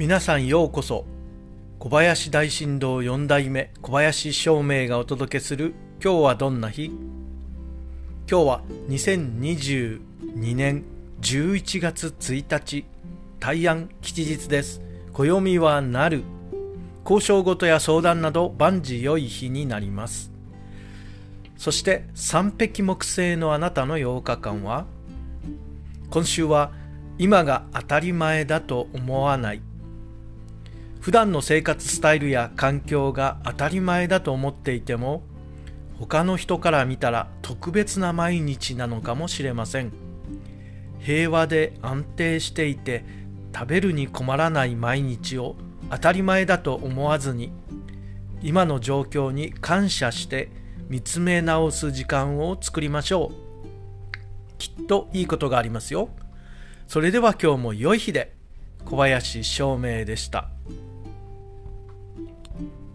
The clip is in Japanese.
皆さんようこそ。小林大震動4代目小林照明がお届けする今日はどんな日？今日は2022年11月1日大安吉日です。暦はなる。交渉事や相談など万事良い日になります。そして三匹木星のあなたの8日間は今週は今が当たり前だと思わない。普段の生活スタイルや環境が当たり前だと思っていても他の人から見たら特別な毎日なのかもしれません。平和で安定していて食べるに困らない毎日を当たり前だと思わずに今の状況に感謝して見つめ直す時間を作りましょう。きっといいことがありますよ。それでは今日も良い日で小林照明でした。Mm-hmm.